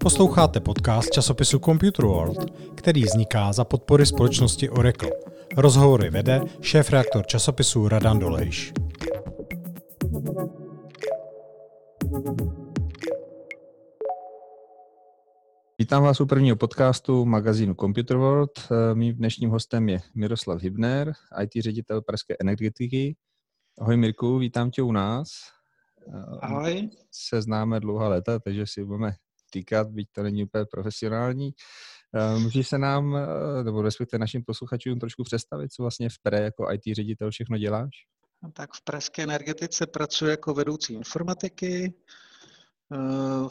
Posloucháte podcast časopisu Computer World, který vzniká za podpory společnosti Oracle. Rozhovory vede šéf-reaktor časopisu Radan Dolejš. Vítám vás u prvního podcastu magazínu Computer World. Mým dnešním hostem je Miroslav Hybner, IT ředitel Pražské energetiky. Ahoj Mirku, vítám tě u nás. Ahoj. Se známe dlouhá léta, takže si budeme týkat, byť to není úplně profesionální. Můžeš se nám, nebo respektive našim posluchačům trošku představit, co vlastně v PRE jako IT ředitel všechno děláš? Tak v Pražské energetice pracuji jako vedoucí informatiky, Eh,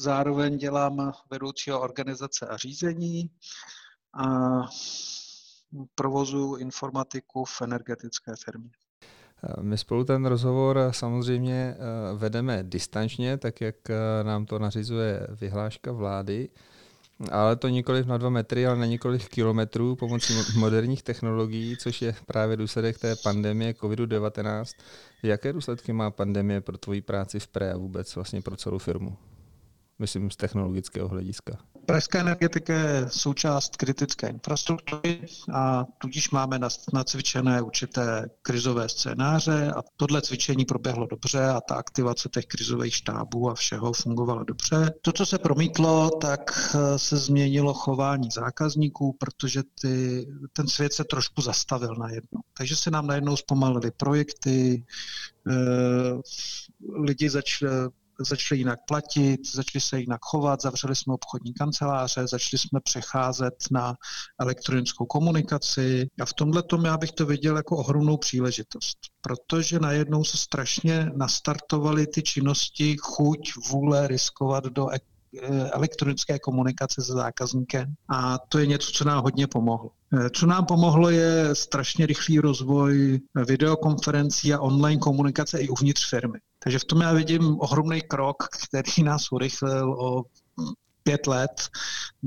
zároveň dělám vedoucího organizace a řízení a provozu informatiku v energetické firmě. Eh, my spolu ten rozhovor samozřejmě eh, vedeme distančně, tak jak nám to nařizuje vyhláška vlády ale to nikoliv na dva metry, ale na několik kilometrů pomocí moderních technologií, což je právě důsledek té pandemie COVID-19. Jaké důsledky má pandemie pro tvoji práci v PRE a vůbec vlastně pro celou firmu? Myslím z technologického hlediska. Pražská energetika je součást kritické infrastruktury a tudíž máme nacvičené určité krizové scénáře a tohle cvičení proběhlo dobře a ta aktivace těch krizových štábů a všeho fungovala dobře. To, co se promítlo, tak eh, se změnilo chování zákazníků, protože ty, ten svět se trošku zastavil najednou. Takže se nám najednou zpomalily projekty, eh, lidi začali začali jinak platit, začali se jinak chovat, zavřeli jsme obchodní kanceláře, začali jsme přecházet na elektronickou komunikaci a v tomhle tom já bych to viděl jako ohromnou příležitost, protože najednou se strašně nastartovaly ty činnosti, chuť, vůle riskovat do Eh, elektronické komunikace se zákazníkem a to je něco, co nám hodně pomohlo. Eh, co nám pomohlo je strašně rychlý rozvoj videokonferencí a online komunikace i uvnitř firmy. Takže v tom já vidím ohromný krok, který nás urychlil o pět let,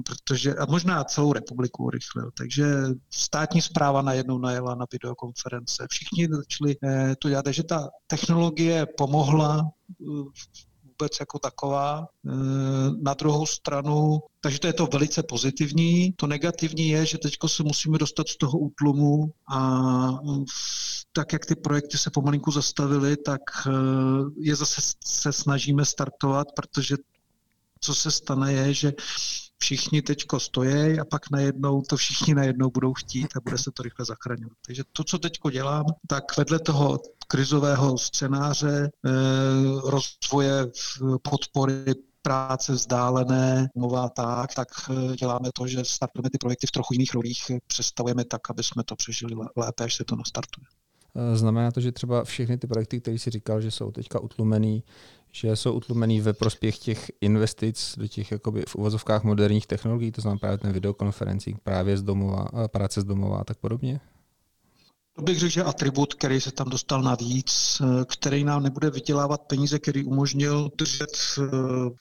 protože, a možná celou republiku urychlil. Takže státní zpráva najednou najela na videokonference. Všichni začali eh, to dělat, takže ta technologie pomohla vůbec jako taková. E, na druhou stranu, takže to je to velice pozitivní. To negativní je, že teď se musíme dostat z toho útlumu a tak, jak ty projekty se pomalinku zastavily, tak e, je zase se snažíme startovat, protože co se stane je, že všichni teďko stojí a pak najednou to všichni najednou budou chtít a bude se to rychle zachraňovat. Takže to, co teďko dělám, tak vedle toho krizového scénáře, eh, rozvoje podpory práce vzdálené, mluvá tak, tak eh, děláme to, že startujeme ty projekty v trochu jiných rolích, představujeme tak, aby jsme to přežili lépe, až se to nastartuje. Eh, znamená to, že třeba všechny ty projekty, které jsi říkal, že jsou teďka utlumený, že jsou utlumený ve prospěch těch investic do těch jakoby v uvozovkách moderních technologií, to znamená právě ten videokonferencí, právě z domova, práce z domova a tak podobně? To bych řekl, že atribut, který se tam dostal navíc, eh, který nám nebude vydělávat peníze, který umožnil držet eh,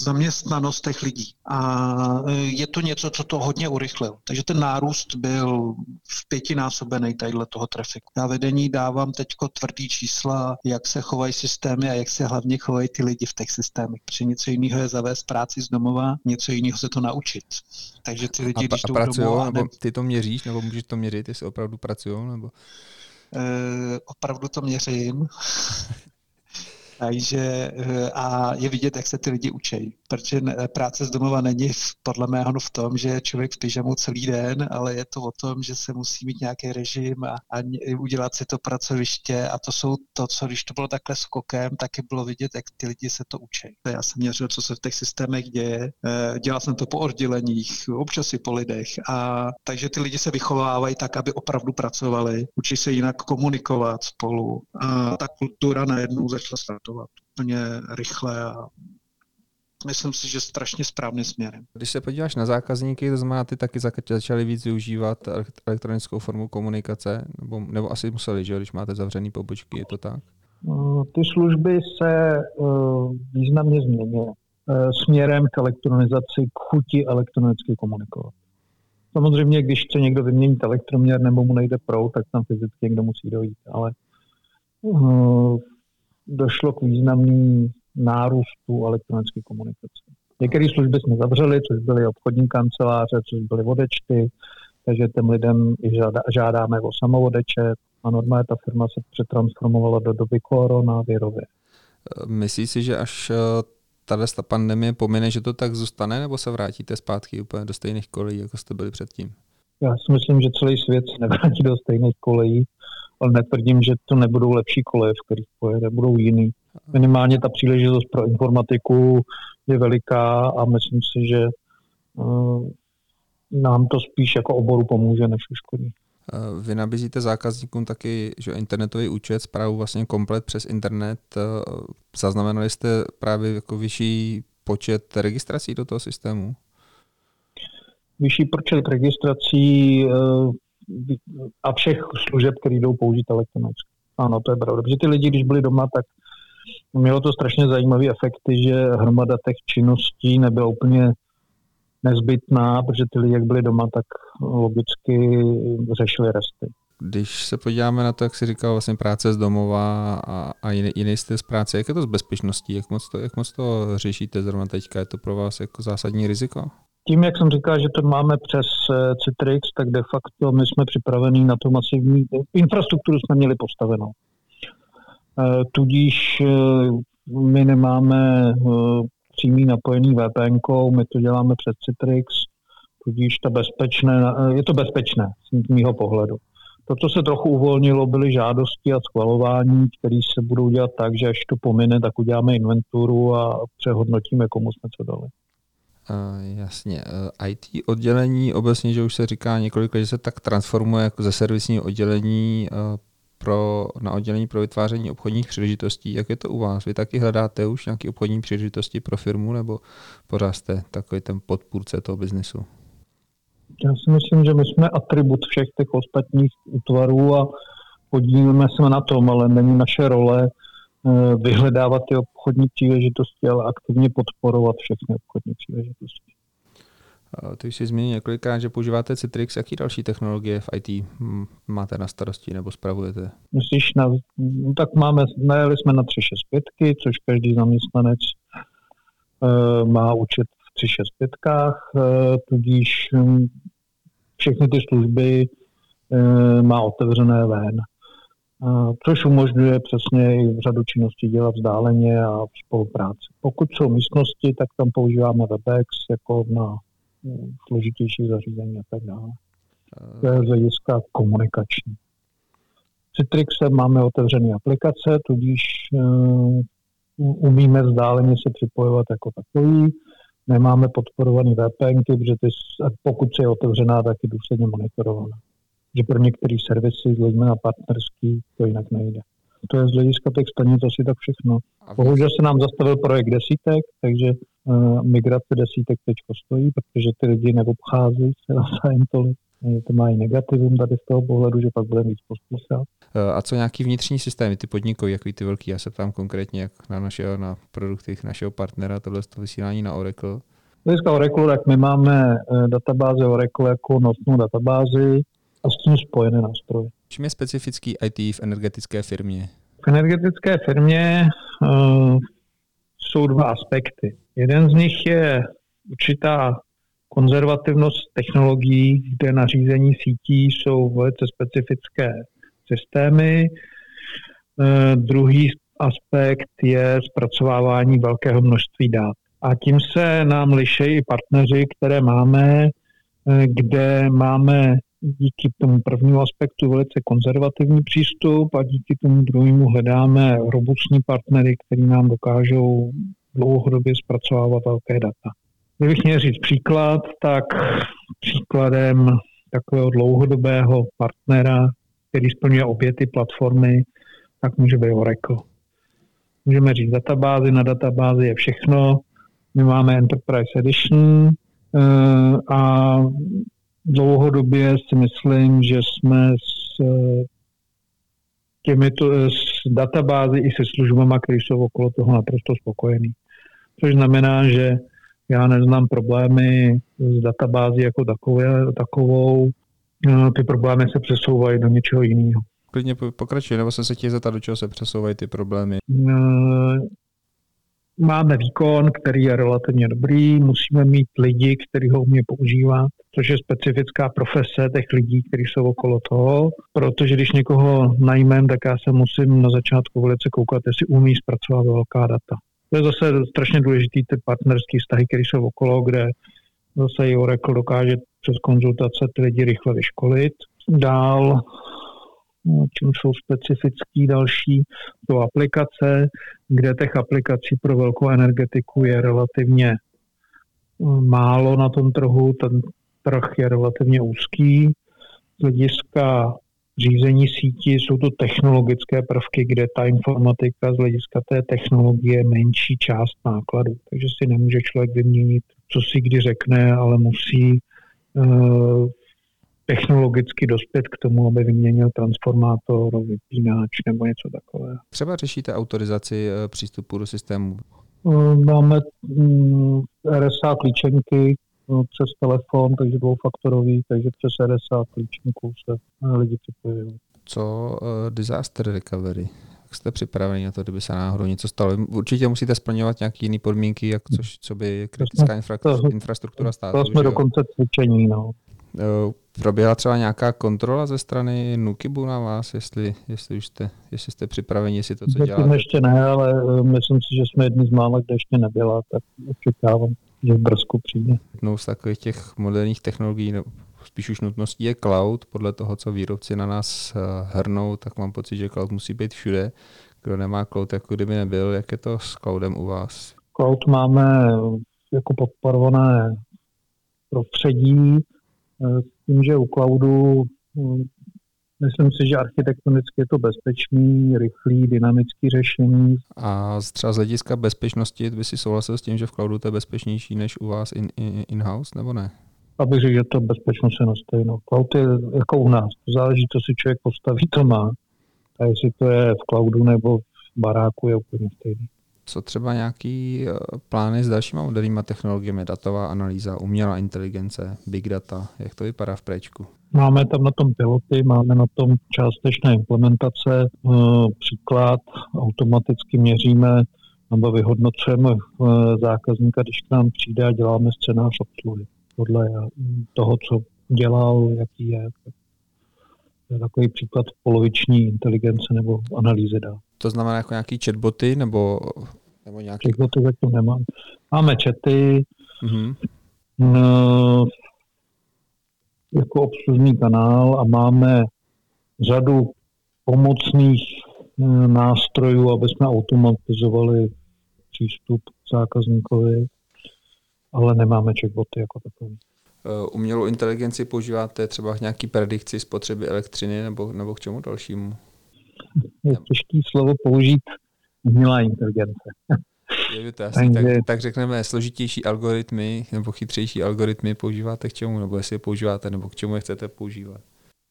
zaměstnanost těch lidí. A eh, je to něco, co to hodně urychlil. Takže ten nárůst byl v pětinásobený tadyhle toho trafiku. Já vedení dávám teď tvrdý čísla, jak se chovají systémy a jak se hlavně chovají ty lidi v těch systémech. Protože něco jiného je zavést práci z domova, něco jiného se to naučit. Takže ty lidi, a, když a jdou pracují, domů... Nebo ty to měříš, nebo můžeš to měřit, jestli opravdu pracují? Nebo... Eh, opravdu to měřím. Takže eh, a je vidět, jak se ty lidi učí. Protože práce z domova není podle mého v tom, že je člověk v pyžamu celý den, ale je to o tom, že se musí mít nějaký režim a, a udělat si to pracoviště. A to jsou to, co když to bylo takhle skokem, taky bylo vidět, jak ty lidi se to učí. Já jsem měřil, co se v těch systémech děje, eh, dělal jsem to po odděleních, občas i po lidech. A takže ty lidi se vychovávají tak, aby opravdu pracovali, učí se jinak komunikovat spolu. A ta kultura najednou začala startovat úplně rychle a myslím si, že strašně správným směrem. Když se podíváš na zákazníky, to znamená, ty taky začali víc využívat elektronickou formu komunikace, nebo, nebo asi museli, že když máte zavřený pobočky, je to tak? No, ty služby se uh, významně změnily uh, směrem k elektronizaci, k chuti elektronicky komunikovat. Samozřejmě, když chce někdo vyměnit elektroměr nebo mu nejde prout, tak tam fyzicky někdo musí dojít, ale uh, došlo k významné nárůstu elektronické komunikace. Některé služby jsme zavřeli, což byly obchodní kanceláře, což byly vodečty, takže těm lidem i žádáme o samovodeče a normálně ta firma se přetransformovala do doby koronavirové. Myslíš si, že až eh, tahle ta pandemie pomine, že to tak zůstane, nebo se vrátíte zpátky úplně do stejných kolejí, jako jste byli předtím? Já si myslím, že celý svět se nevrátí do stejných kolejí, ale netvrdím, že to nebudou lepší koleje, v kterých pojede, budou jiný. Minimálně ta příležitost pro informatiku je veliká a myslím si, že uh, nám to spíš jako oboru pomůže, než uškodí. Eh, vy nabízíte zákazníkům taky že internetový účet, zprávu vlastně komplet přes internet. Eh, zaznamenali jste právě jako vyšší počet registrací do toho systému? Vyšší počet registrací a všech služeb, které jdou použít elektronicky. Ano, to je pravda. Protože ty lidi, když byli doma, tak mělo to strašně zajímavé efekty, že hromada těch činností nebyla úplně nezbytná, protože ty lidi, jak byli doma, tak logicky řešili resty. Když se podíváme na to, jak jsi říkal, vlastně práce z domova a, a jiný, jiný styl z práce, jak je to s bezpečností? Jak moc to, jak moc to řešíte zrovna teďka? Je to pro vás jako zásadní riziko? Tím, jak jsem říkal, že to máme přes eh, Citrix, tak de facto my jsme připravení na to masivní infrastrukturu jsme měli postavenou. Eh, tudíž eh, my nemáme přímý napojený VPN, my to děláme přes Citrix, tudíž to bezpečné, je to bezpečné z mého pohledu. To, co se trochu uvolnilo, byly žádosti a schvalování, které se budou dělat tak, že až to pomine, tak uděláme inventuru a přehodnotíme, komu jsme co dali. Uh, jasně. Uh, IT oddělení obecně, že už se říká několik že se tak transformuje jako ze servisního oddělení uh, pro, na oddělení pro vytváření obchodních příležitostí. Jak je to u vás? Vy taky hledáte už nějaké obchodní příležitosti pro firmu nebo pořád jste takový ten podpůrce toho biznesu? Já si myslím, že my jsme atribut všech těch ostatních útvarů a podílíme se na tom, ale není naše role Eh, vyhledávat ty obchodní příležitosti, ale aktivně podporovat všechny obchodní příležitosti. Ty jsi zmínil několikrát, že používáte Citrix. Jaký další technologie v IT máte na starosti nebo spravujete? Myslíš, na, no tak máme, najeli jsme na 365, což každý zaměstnanec e, má účet v 365, e, tudíž hm, všechny ty služby e, má otevřené ven což umožňuje přesně i řadu činností dělat vzdáleně a v spolupráci. Pokud jsou místnosti, tak tam používáme WebEx jako na složitější zařízení a tak dále. To je z hlediska komunikační. Citrixem máme otevřené aplikace, tudíž uh, umíme vzdáleně se připojovat jako takový. Nemáme podporovaný VPN, protože ty, pokud je otevřená, tak je důsledně monitorovaná že pro některé servisy, zejména partnerský, to jinak nejde. To je z hlediska těch stanic asi tak všechno. Bohužel se nám zastavil projekt desítek, takže migrace desítek teď stojí, protože ty lidi neobchází se na tolik. To má i negativum tady z toho pohledu, že pak bude víc pospísat. Eh, a co nějaký vnitřní systémy, ty podnikové, jako ty velký, já se ptám konkrétně jak na, našeho, na produkty našeho partnera, tohle to vysílání na Oracle. Dneska Oracle, tak my máme eh, databáze Oracle jako nosnou databázi, a s tím spojené nástroje. Čím je specifický IT v energetické firmě? V energetické firmě jsou dva aspekty. Jeden z nich je určitá konzervativnost technologií, kde nařízení sítí jsou velice specifické systémy. Uh, druhý aspekt je zpracovávání velkého množství dat. A tím se nám liší i partneři, které máme, eh, kde máme díky tomu prvnímu aspektu velice konzervativní přístup a díky tomu druhému hledáme robustní partnery, který nám dokážou dlouhodobě zpracovávat velké data. Kdybych měl říct příklad, tak příkladem takového dlouhodobého partnera, který splňuje obě ty platformy, tak může být Oracle. Můžeme říct databázy, na databázi je všechno. My máme Enterprise Edition eh, a dlouhodobě si myslím, že jsme s eh, těmito s databázy i se službama, které jsou okolo toho naprosto spokojení. Což znamená, že já neznám problémy s databází jako takové, takovou. No, ty problémy se přesouvají do něčeho jiného. Klidně pokračuj, nebo jsem se chtěl zeptat, do čeho se přesouvají ty problémy. Eh, máme výkon, který je relativně dobrý, musíme mít lidi, kteří ho umí používat, což je specifická profese těch lidí, kteří jsou okolo toho, protože když někoho najmem, tak já se musím na začátku velice koukat, jestli umí zpracovat velká data. To je zase strašně důležitý ty partnerské vztahy, které jsou okolo, kde zase i Oracle dokáže přes konzultace ty lidi rychle vyškolit. Dál No, čím jsou specifický další, to aplikace, kde těch aplikací pro velkou energetiku je relativně eh, málo na tom trhu, ten trh je relativně úzký. Z hlediska řízení sítí jsou to technologické prvky, kde ta informatika z hlediska té technologie je menší část nákladů. Takže si nemůže člověk vyměnit, co si kdy řekne, ale musí uh, technologicky dospět k tomu, aby vyměnil transformátor, vypínač nebo něco takového. Třeba řešíte autorizaci eh, přístupu do systému? Eh, máme mm, RSA klíčenky přes telefon, takže dvoufaktorový, takže přes RSA klíčenku se eh, lidi připojují. Co uh, disaster recovery? Jak jste připraveni na to, kdyby se náhodou něco stalo? Určitě musíte splňovat nějaké jiné podmínky, jak což, co by kritická infra- to, infrastruktura státu. To jsme že? dokonce cvičení, no. Eh, proběhla třeba nějaká kontrola ze strany Nukibu na vás, jestli, jestli už jste, jestli jste připraveni, jestli to, co děláte? ještě ne, ale eh, myslím si, že jsme jedni z mála, kde ještě nebyla, tak očekávám, že v Brzku přijde. Jednou z takových těch moderních technologií, no, spíš už nutností je cloud. Podle toho, co výrobci na nás eh, hrnou, tak mám pocit, že cloud musí být všude. Kdo nemá cloud, jako kdyby nebyl, jak je to s cloudem u vás? Cloud máme jako podporované prostředí, s tím, že u cloudu hm, myslím si, že architektonicky je to bezpečný, rychlý, dynamický řešení. A třeba z hlediska bezpečnosti by si souhlasil s tím, že v cloudu to je bezpečnější než u vás in, in, in-house, nebo ne? Abych řekl, že to bezpečnost je na stejno. Cloud je jako u nás. To záleží, co si člověk postaví, to má. A jestli to je v cloudu nebo v baráku, je úplně stejný. Co třeba nějaký eh, plány s dalšíma moderníma technologiemi, datová analýza, umělá inteligence, big data, jak to vypadá v préčku? Máme tam na tom piloty, máme na tom částečné implementace, eh, příklad, automaticky měříme nebo vyhodnocujeme eh, zákazníka, když k nám přijde a děláme scénář obsluhy podle toho, co dělal, jaký je. To je takový příklad poloviční inteligence nebo analýzy dát. To znamená jako nějaký chatboty nebo, nebo nějaký... Chatboty zatím nemám. Máme chaty, mm-hmm. no, jako obslužný kanál a máme řadu pomocných eh, nástrojů, aby jsme automatizovali přístup k zákazníkovi, ale nemáme chatboty jako takový. Eh, umělou inteligenci používáte třeba k nějaký predikci spotřeby elektřiny nebo, nebo k čemu dalšímu? je těžké slovo použít umělá inteligence. Je to asi, tak, tak řekneme složitější algoritmy nebo chytřejší algoritmy používáte k čemu, nebo jestli je používáte, nebo k čemu je chcete používat?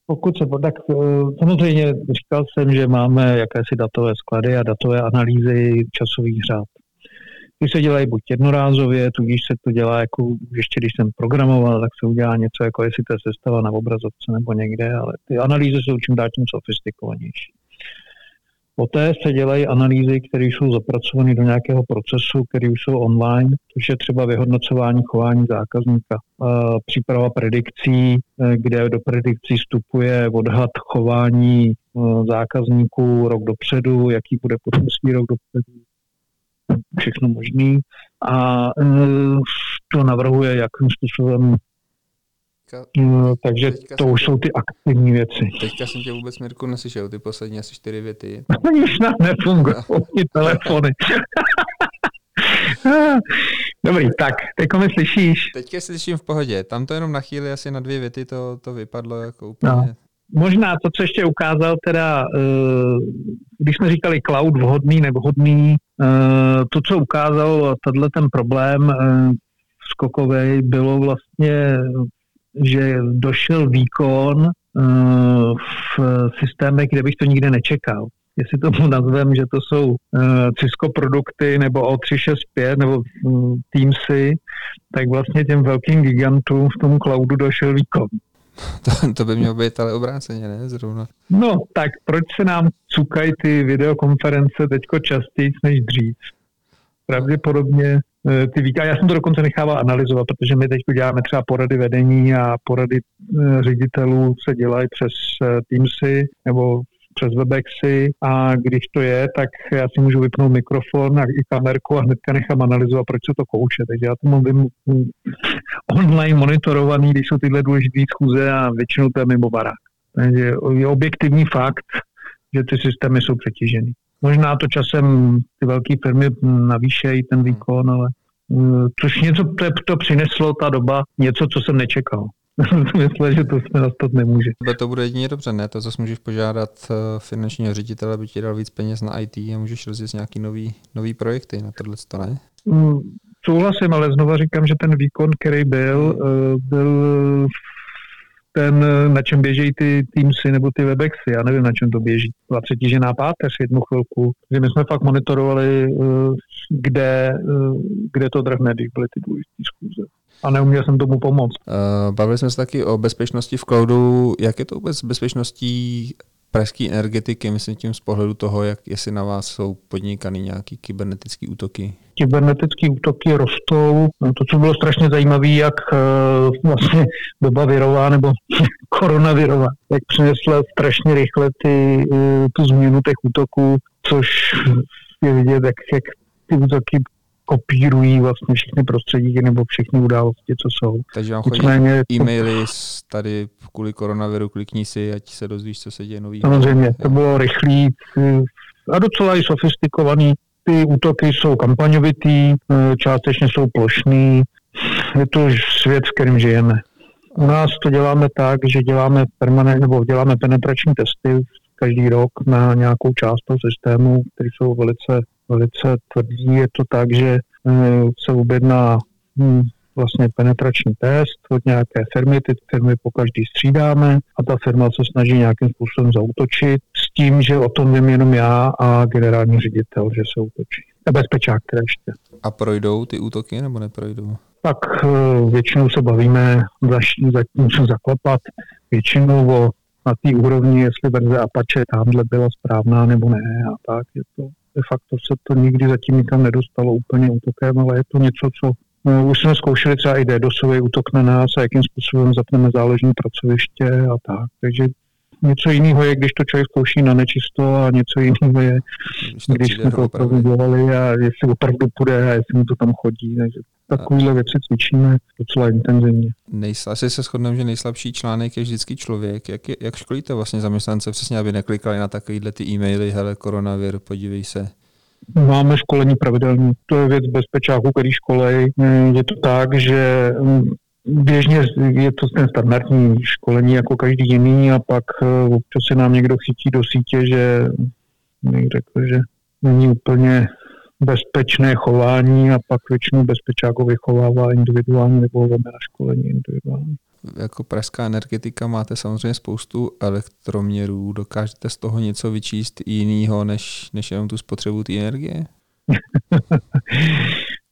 Pokud se, tak eh, samozřejmě říkal jsem, že máme jakési datové sklady a datové analýzy časových řád. Ty se dělají buď jednorázově, tudíž se to dělá jako, ještě když jsem programoval, tak se udělá něco jako jestli to je sestava na obrazovce nebo někde, ale ty analýzy jsou čím dál tím sofistikovanější. Poté se dělají analýzy, které jsou zapracovány do nějakého procesu, který už jsou online, což je třeba vyhodnocování chování zákazníka. Příprava predikcí, eh, kde do predikcí vstupuje odhad chování eh, zákazníků rok dopředu, jaký bude svý rok dopředu, všechno možný. A eh, to navrhuje, jakým způsobem teďka, no, takže teďka to už jsou ty aktivní věci. Teďka jsem tě vůbec, Mirku, neslyšel, ty poslední asi čtyři věty. Už nám nefungují ty telefony. Dobrý, tak, teďko mi slyšíš? Teďka slyším v pohodě, tam to jenom na chvíli asi na dvě věty to, to vypadlo jako úplně... No. Možná to, co ještě ukázal, teda, eh, když jsme říkali cloud vhodný, nevhodný, eh, to, co ukázal tenhle ten problém eh, skokový, bylo vlastně že došel výkon eh, v systémech, kde bych to nikdy nečekal. Jestli tomu nazvem, že to jsou eh, Cisco produkty nebo O365 nebo hm, Teamsy, tak vlastně těm velkým gigantům v tom cloudu došel výkon. To, to by mělo být ale obráceně, ne? Zrovna. No, tak proč se nám cukají ty videokonference teďko častěji než dřív? pravděpodobně ty výka, já jsem to dokonce nechával analyzovat, protože my teď děláme třeba porady vedení a porady eh, ředitelů se dělají přes Teamsy nebo přes Webexy a když to je, tak já si můžu vypnout mikrofon a i kamerku a hnedka nechám analyzovat, proč se to kouče. Takže já to mám online monitorovaný, když jsou tyhle důležité schůze a většinou to je mimo barák. Takže je objektivní fakt, že ty systémy jsou přetížený. Možná to časem ty velké firmy navýšejí ten výkon, ale mm, což něco to, to přineslo ta doba, něco, co jsem nečekal. Myslím, že to jsme nastat nemůže. Tebe to bude jedině dobře, ne? To zase můžeš požádat eh, finančního ředitele, aby ti dal víc peněz na IT a můžeš rozjet nějaký nový, nový projekty na tohle, to ne? Mm, souhlasím, ale znova říkám, že ten výkon, který byl, eh, byl ten, na čem běží ty Teamsy nebo ty Webexy, já nevím, na čem to běží. Byla přetížená páteř jednu chvilku, že my jsme fakt monitorovali, eh, kde, kde to drhne, když byly ty důležité schůze a neuměl jsem tomu pomoct. Uh, bavili jsme se taky o bezpečnosti v cloudu. Jak je to vůbec s bezpečností pražské energetiky, myslím tím z pohledu toho, jak jestli na vás jsou podnikaný nějaký kybernetický útoky? Kybernetické útoky rostou. No, to, co bylo strašně zajímavé, jak uh, vlastně doba virová nebo koronavirová, jak přinesla strašně rychle ty, uh, tu změnu těch útoků, což je vidět, jak, jak ty útoky kopírují vlastně všechny prostředí nebo všechny události, co jsou. Takže vám chodí Nicméně, e-maily tady kvůli koronaviru, klikni si, ať se dozvíš, co se děje nový. Samozřejmě, to bylo rychlý a docela i sofistikovaný. Ty útoky jsou kampaňovitý, eh, částečně jsou plošný. Je to svět, v kterém žijeme. U nás to děláme tak, že děláme permanent, nebo děláme penetrační testy každý rok na nějakou část toho systému, které jsou velice velice tvrdí. Je to tak, že eh, se objedná hm, vlastně penetrační test od nějaké firmy, ty firmy po každý střídáme a ta firma se snaží nějakým způsobem zautočit s tím, že o tom vím jenom já a generální ředitel, že se útočí. A bezpečák teda ještě. A projdou ty útoky nebo neprojdou? Tak eh, většinou se bavíme zatím zaklepat většinou o na té úrovni, jestli verze Apache tamhle byla správná nebo ne a tak. Je to de facto se to nikdy zatím nikam nedostalo úplně útokem, ale je to něco, co No, už jsme zkoušeli třeba i DDoSový útok na nás a jakým způsobem zapneme záložní pracoviště a tak. Takže něco jiného je, když to člověk zkouší na nečisto a něco jiného je, když, když jsme to opravdu dělali a jestli opravdu půjde a jestli mu to tam chodí. Takže takovéhle věci cvičíme docela intenzivně. Nejsla, asi se shodneme, že nejslabší článek je vždycky člověk. Jak, je, jak školíte vlastně zaměstnance přesně, aby neklikali na takovéhle ty e-maily, hele, koronavir, podívej se. Máme školení pravidelně. To je věc bezpečáků, který školej. Je to tak, že mm, běžně je to ten standardní školení jako každý jiný a pak eh, občas se nám někdo chytí do sítě, že řekl, že není úplně bezpečné chování a pak většinou bezpečáko vychovává individuálně nebo veme na školení individuálně. Jako pražská energetika máte samozřejmě spoustu elektroměrů. Dokážete z toho něco vyčíst jiného, než, než jenom tu spotřebu té energie?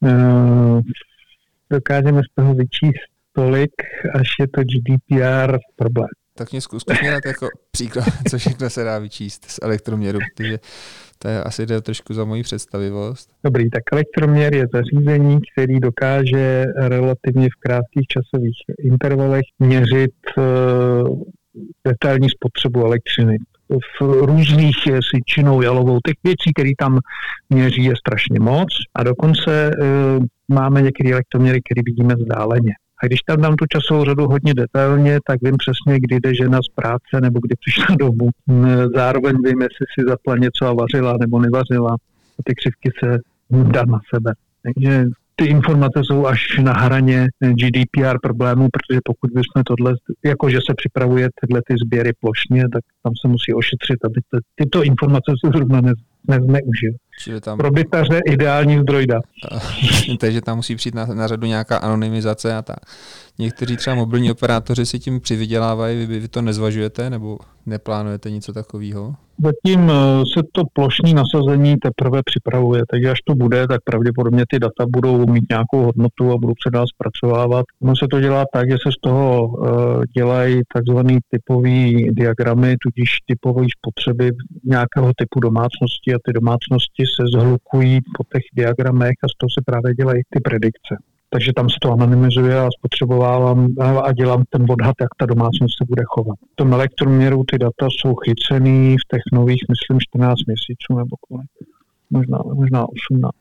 no, dokážeme z toho vyčíst tolik, až je to GDPR problém. Tak mě zkus mě jako příklad, co všechno se dá vyčíst z elektroměru, protože to je asi jde trošku za moji představivost. Dobrý, tak elektroměr je zařízení, který dokáže relativně v krátkých časových intervalech měřit uh, detailní spotřebu elektřiny v různých sičinou jalovou. Těch věcí, které tam měří, je strašně moc a dokonce uh, máme některé elektroměry, které vidíme vzdáleně. A když tam dám tu časovou řadu hodně detailně, tak vím přesně, kdy jde žena z práce nebo kdy přišla domů. Zároveň vím, jestli si zapla něco a vařila nebo nevařila. A ty křivky se dá na sebe. Takže ty informace jsou až na hraně GDPR problémů, protože pokud bychom tohle, jakože se připravuje tyhle ty sběry plošně, tak tam se musí ošetřit, aby ty, tyto informace se zrovna ne, nezneužil. Čili tam... Pro bytaře ideální zdroj dat. Takže tam musí přijít na, na řadu nějaká anonymizace a tak. Někteří třeba mobilní operátoři si tím přivydělávají, vy, vy to nezvažujete nebo neplánujete něco takového? Zatím eh, se to plošní nasazení teprve připravuje, takže až to bude, tak pravděpodobně ty data budou mít nějakou hodnotu a budou se dál zpracovávat. Ono se to dělá tak, že se z toho uh, dělají takzvané typové diagramy, tudíž typové spotřeby nějakého typu domácnosti a ty domácnosti se zhlukují po těch diagramech a z toho se právě dělají ty predikce. Takže tam se to anonymizuje a spotřebovávám a dělám ten odhad, jak ta domácnost se bude chovat. V tom elektroměru ty data jsou chycený v těch nových, myslím, 14 měsíců nebo kolik. Možná, možná 18.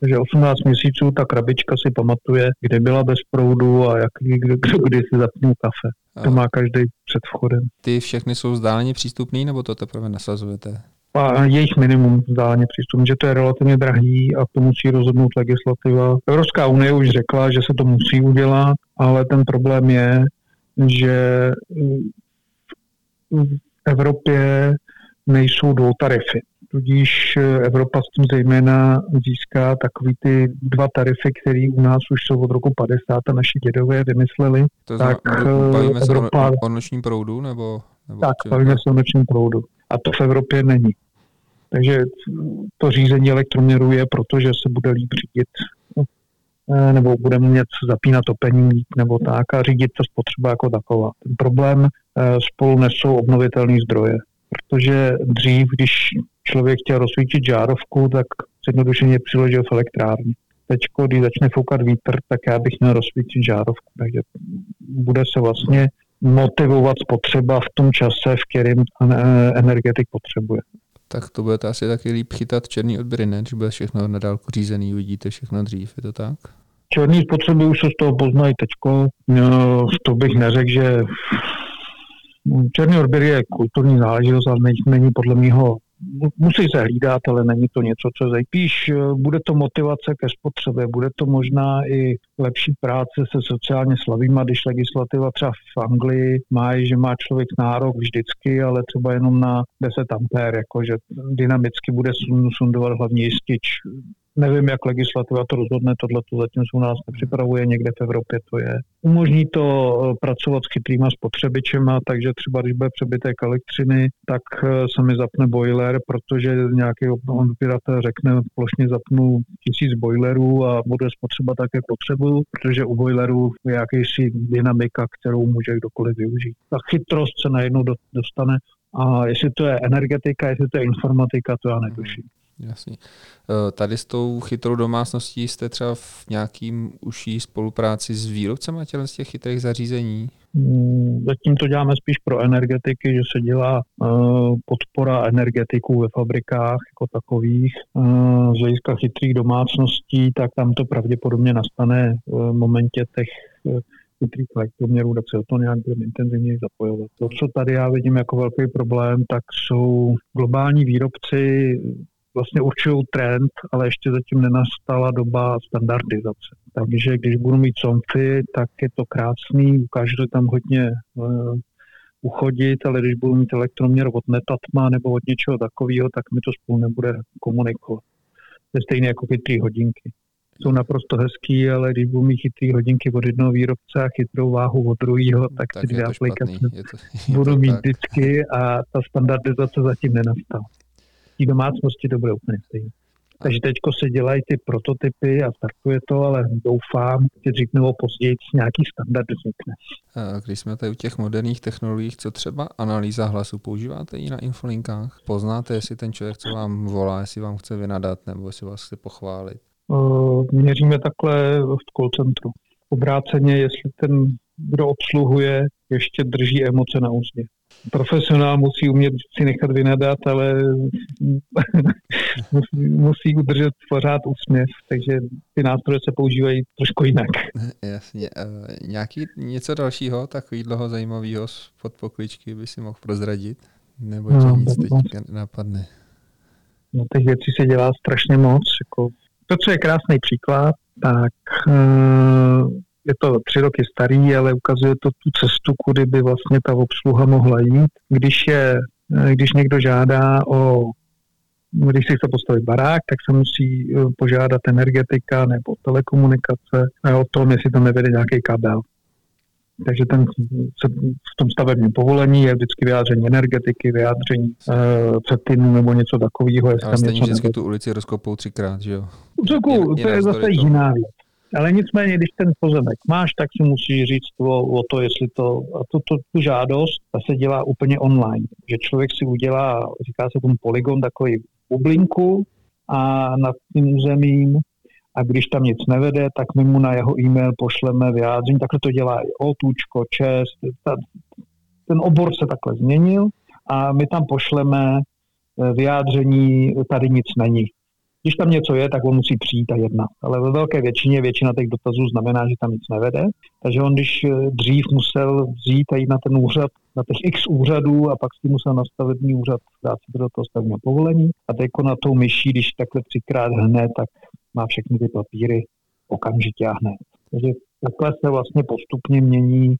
Takže 18 měsíců ta krabička si pamatuje, kde byla bez proudu a jak, kdy, kdy, kdy si zapnul kafe. To má každý před vchodem. Ty všechny jsou vzdáleně přístupný, nebo to teprve nasazujete? A jejich minimum vzdáleně přístup, že to je relativně drahý a to musí rozhodnout legislativa. Evropská unie už řekla, že se to musí udělat, ale ten problém je, že v Evropě nejsou dvou tarify. Tudíž Evropa s tím zejména získá takový ty dva tarify, které u nás už jsou od roku 50 a naši dědové vymysleli. To tak bavíme Evropa... o, o nočním proudu? Nebo, nebo tak, bavíme se o nočním proudu. A to v Evropě není. Takže to řízení elektroměru je proto, že se bude líp řídit eh, nebo budeme mít zapínat topení nebo tak a řídit to spotřeba jako taková. Ten problém eh, spolu nesou obnovitelné zdroje, protože dřív, když člověk chtěl rozsvítit žárovku, tak zjednodušeně přiložil v elektrárně. Teď, když začne foukat vítr, tak já bych měl rozsvítit žárovku. Takže bude se vlastně motivovat spotřeba v tom čase, v kterém energetik potřebuje. Tak to budete asi taky líp chytat černý odběry, ne? Když bude všechno na dálku řízený, uvidíte všechno dřív, je to tak? Černý spotřeby už se z toho poznají teďko. No, to bych neřekl, že černý odběr je kulturní záležitost, ale není podle mého musí se hlídat, ale není to něco, co zajpíš. Bude to motivace ke spotřebě, bude to možná i lepší práce se sociálně slavýma, když legislativa třeba v Anglii má, že má člověk nárok vždycky, ale třeba jenom na 10 ampér, jakože dynamicky bude sundovat hlavně jistič Nevím, jak legislativa to rozhodne, tohle to zatím se u nás nepřipravuje, někde v Evropě to je. Umožní to eh, pracovat s chytrýma spotřebičema, takže třeba když bude přebytek elektřiny, tak eh, se mi zapne boiler, protože nějaký odběratel řekne, plošně zapnu tisíc boilerů a bude spotřeba také potřebu, protože u boilerů je jakýsi dynamika, kterou může kdokoliv využít. Ta chytrost se najednou dostane a jestli to je energetika, jestli to je informatika, to já netuším. Jasně. Eh, tady s tou chytrou domácností jste třeba v nějakým užší spolupráci s výrobcemi těchto z těch chytrých zařízení? Hmm, zatím to děláme spíš pro energetiky, že se dělá uh, podpora energetiků ve fabrikách jako takových. Uh, z hlediska chytrých domácností, tak tam to pravděpodobně nastane v momentě těch chytrých elektroměrů, tak se o to nějak budeme intenzivněji zapojovat. To, co tady já vidím jako velký problém, tak jsou globální výrobci vlastně určují trend, ale ještě zatím nenastala doba standardizace. Takže když budu mít somfy, tak je to krásný, ukáže to tam hodně uh, uchodit, ale když budu mít elektroměr od netatma nebo od něčeho takového, tak mi to spolu nebude komunikovat. To je stejné jako chytrý hodinky. Jsou naprosto hezký, ale když budu mít chytrý hodinky od jednoho výrobce a chytrou váhu od druhého, tak, tak ty dvě aplikace budu mít tak. vždycky a ta standardizace zatím nenastala té domácnosti to bude úplně stejné. Takže teď se dělají ty prototypy a startuje to, ale doufám, že dřív nebo později nějaký standard vznikne. Když jsme tady u těch moderních technologií, co třeba analýza hlasu, používáte ji na infolinkách? Poznáte, jestli ten člověk, co vám volá, jestli vám chce vynadat nebo jestli vás chce pochválit? Měříme takhle v call centru. Obráceně, jestli ten, kdo obsluhuje, ještě drží emoce na úzdě profesionál musí umět si nechat vynadat, ale musí, musí udržet pořád úsměv, takže ty nástroje se používají trošku jinak. Jasně. Nějaký něco dalšího, takový dlouho zajímavého pod pokličky by si mohl prozradit? Nebo tě no, nic teď napadne? No těch věcí se dělá strašně moc. Jako, to, co je krásný příklad, tak uh, je to tři roky starý, ale ukazuje to tu cestu, kudy by vlastně ta obsluha mohla jít. Když, je, když někdo žádá o když si chce postavit barák, tak se musí eh, požádat energetika nebo telekomunikace o tom, jestli tam nevede nějaký kabel. Takže ten, v tom stavebním povolení je vždycky vyjádření energetiky, vyjádření uh, CETINu nebo něco takového. Ale stejně vždycky tu ulici rozkopou třikrát, že jo? Řeku, to je zase jiná věc. Ale nicméně, když ten pozemek máš, tak si musíš říct o, o to, jestli to, a to, to, tu žádost ta se dělá úplně online. Že člověk si udělá, říká se tomu polygon, takový bublinku a nad tím územím a když tam nic nevede, tak my mu na jeho e-mail pošleme vyjádření. Takhle to dělá i Otučko, Čest. ten obor se takhle změnil a my tam pošleme eh, vyjádření, tady nic není. Když tam něco je, tak on musí přijít a jednat. Ale ve velké většině většina těch dotazů znamená, že tam nic nevede. Takže on, když eh, dřív musel vzít a jít na ten úřad, na těch x úřadů a pak si musel na stavební úřad dát si do toho stavebního povolení. A teď na tou myší, když takhle třikrát hne, tak má všechny ty papíry okamžitě a hned. Takže takhle se vlastně postupně mění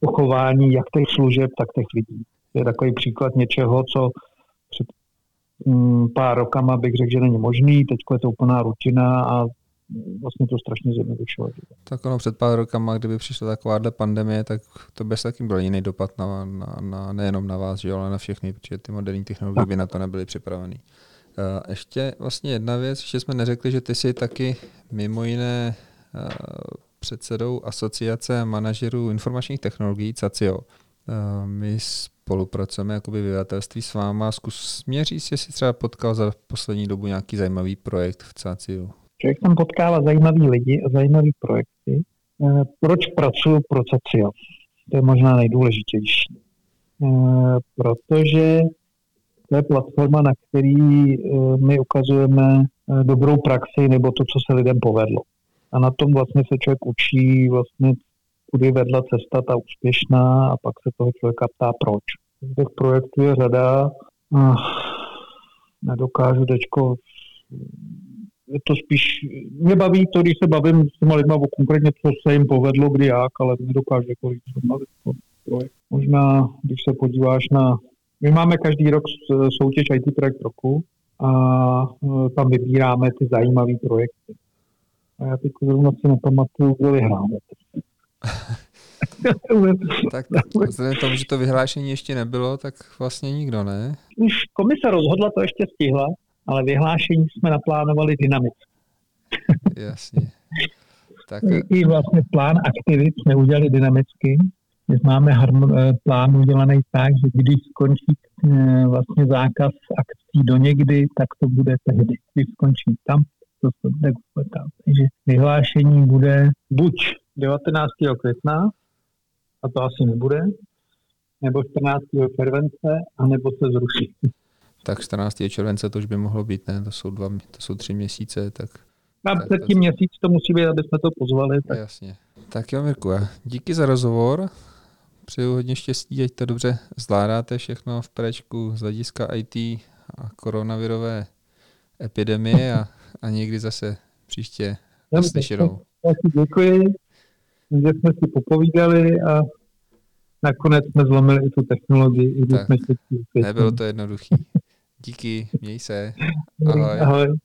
pochování jak těch služeb, tak těch lidí. To je takový příklad něčeho, co pár rokama bych řekl, že není možný, teď je to úplná rutina a vlastně to strašně zjednodušilo. Tak ono před pár rokama, kdyby přišla takováhle pandemie, tak to by taky byl jiný dopad na, na, na, nejenom na vás, že, ale na všechny, protože ty moderní technologie by na to nebyly připraveny. Uh, ještě vlastně jedna věc, že jsme neřekli, že ty jsi taky mimo jiné uh, předsedou asociace manažerů informačních technologií CACIO. Uh, my spolupracujeme jakoby vydavatelství s váma. Zkus mě říct, jestli třeba potkal za poslední dobu nějaký zajímavý projekt v CACIO. Člověk tam potkává zajímavý lidi a zajímavý projekty. Proč pracuji pro CACIO? To je možná nejdůležitější. Protože to je platforma, na který eh, my ukazujeme eh, dobrou praxi nebo to, co se lidem povedlo. A na tom vlastně se člověk učí vlastně, kudy vedla cesta ta úspěšná a pak se toho člověka ptá proč. Těch projektů je řada. A nedokážu teďko je to spíš, mě baví to, když se bavím s těma lidma o konkrétně, co se jim povedlo, kdy jak, ale nedokážu jako říct, Možná, když se podíváš na my máme každý rok soutěž IT Projekt roku a e, tam vybíráme ty zajímavé projekty. A já teď zrovna si nepamatuju, kdo vyhrál. tak vzhledem tomu, že to vyhlášení ještě nebylo, tak vlastně nikdo, ne? Už komise rozhodla, to ještě stihla, ale vyhlášení jsme naplánovali dynamicky. Jasně. Tak... I, vlastně plán aktivit jsme udělali dynamicky, my máme eh, plán udělaný tak, že když skončí eh, vlastně zákaz akcí do někdy, tak to bude tehdy. Když skončí tam, to se bude tam. Takže vyhlášení bude buď 19. května, a to asi nebude, nebo 14. července, anebo se zruší. Tak 14. července to už by mohlo být, ne? To jsou, dva, to jsou tři měsíce, tak... A před tím měsíc to musí být, aby jsme to pozvali. Tak. Jasně. Tak jo, Mirku, díky za rozhovor přeju hodně štěstí, ať to dobře zvládáte všechno v prečku z hlediska IT a koronavirové epidemie a, a někdy zase příště naslyšenou. Děkuji, že jsme si popovídali a nakonec jsme zlomili i tu technologii, i když jsme Nebylo to jednoduchý. Díky, měj se. Ahoj. Ahoj.